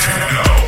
Techno.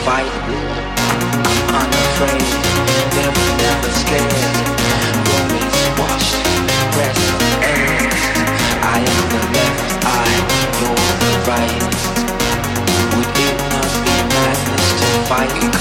Madness fight? I'm unafraid, never, never scared. I am the left eye, you're the right. Would it not be madness to fight?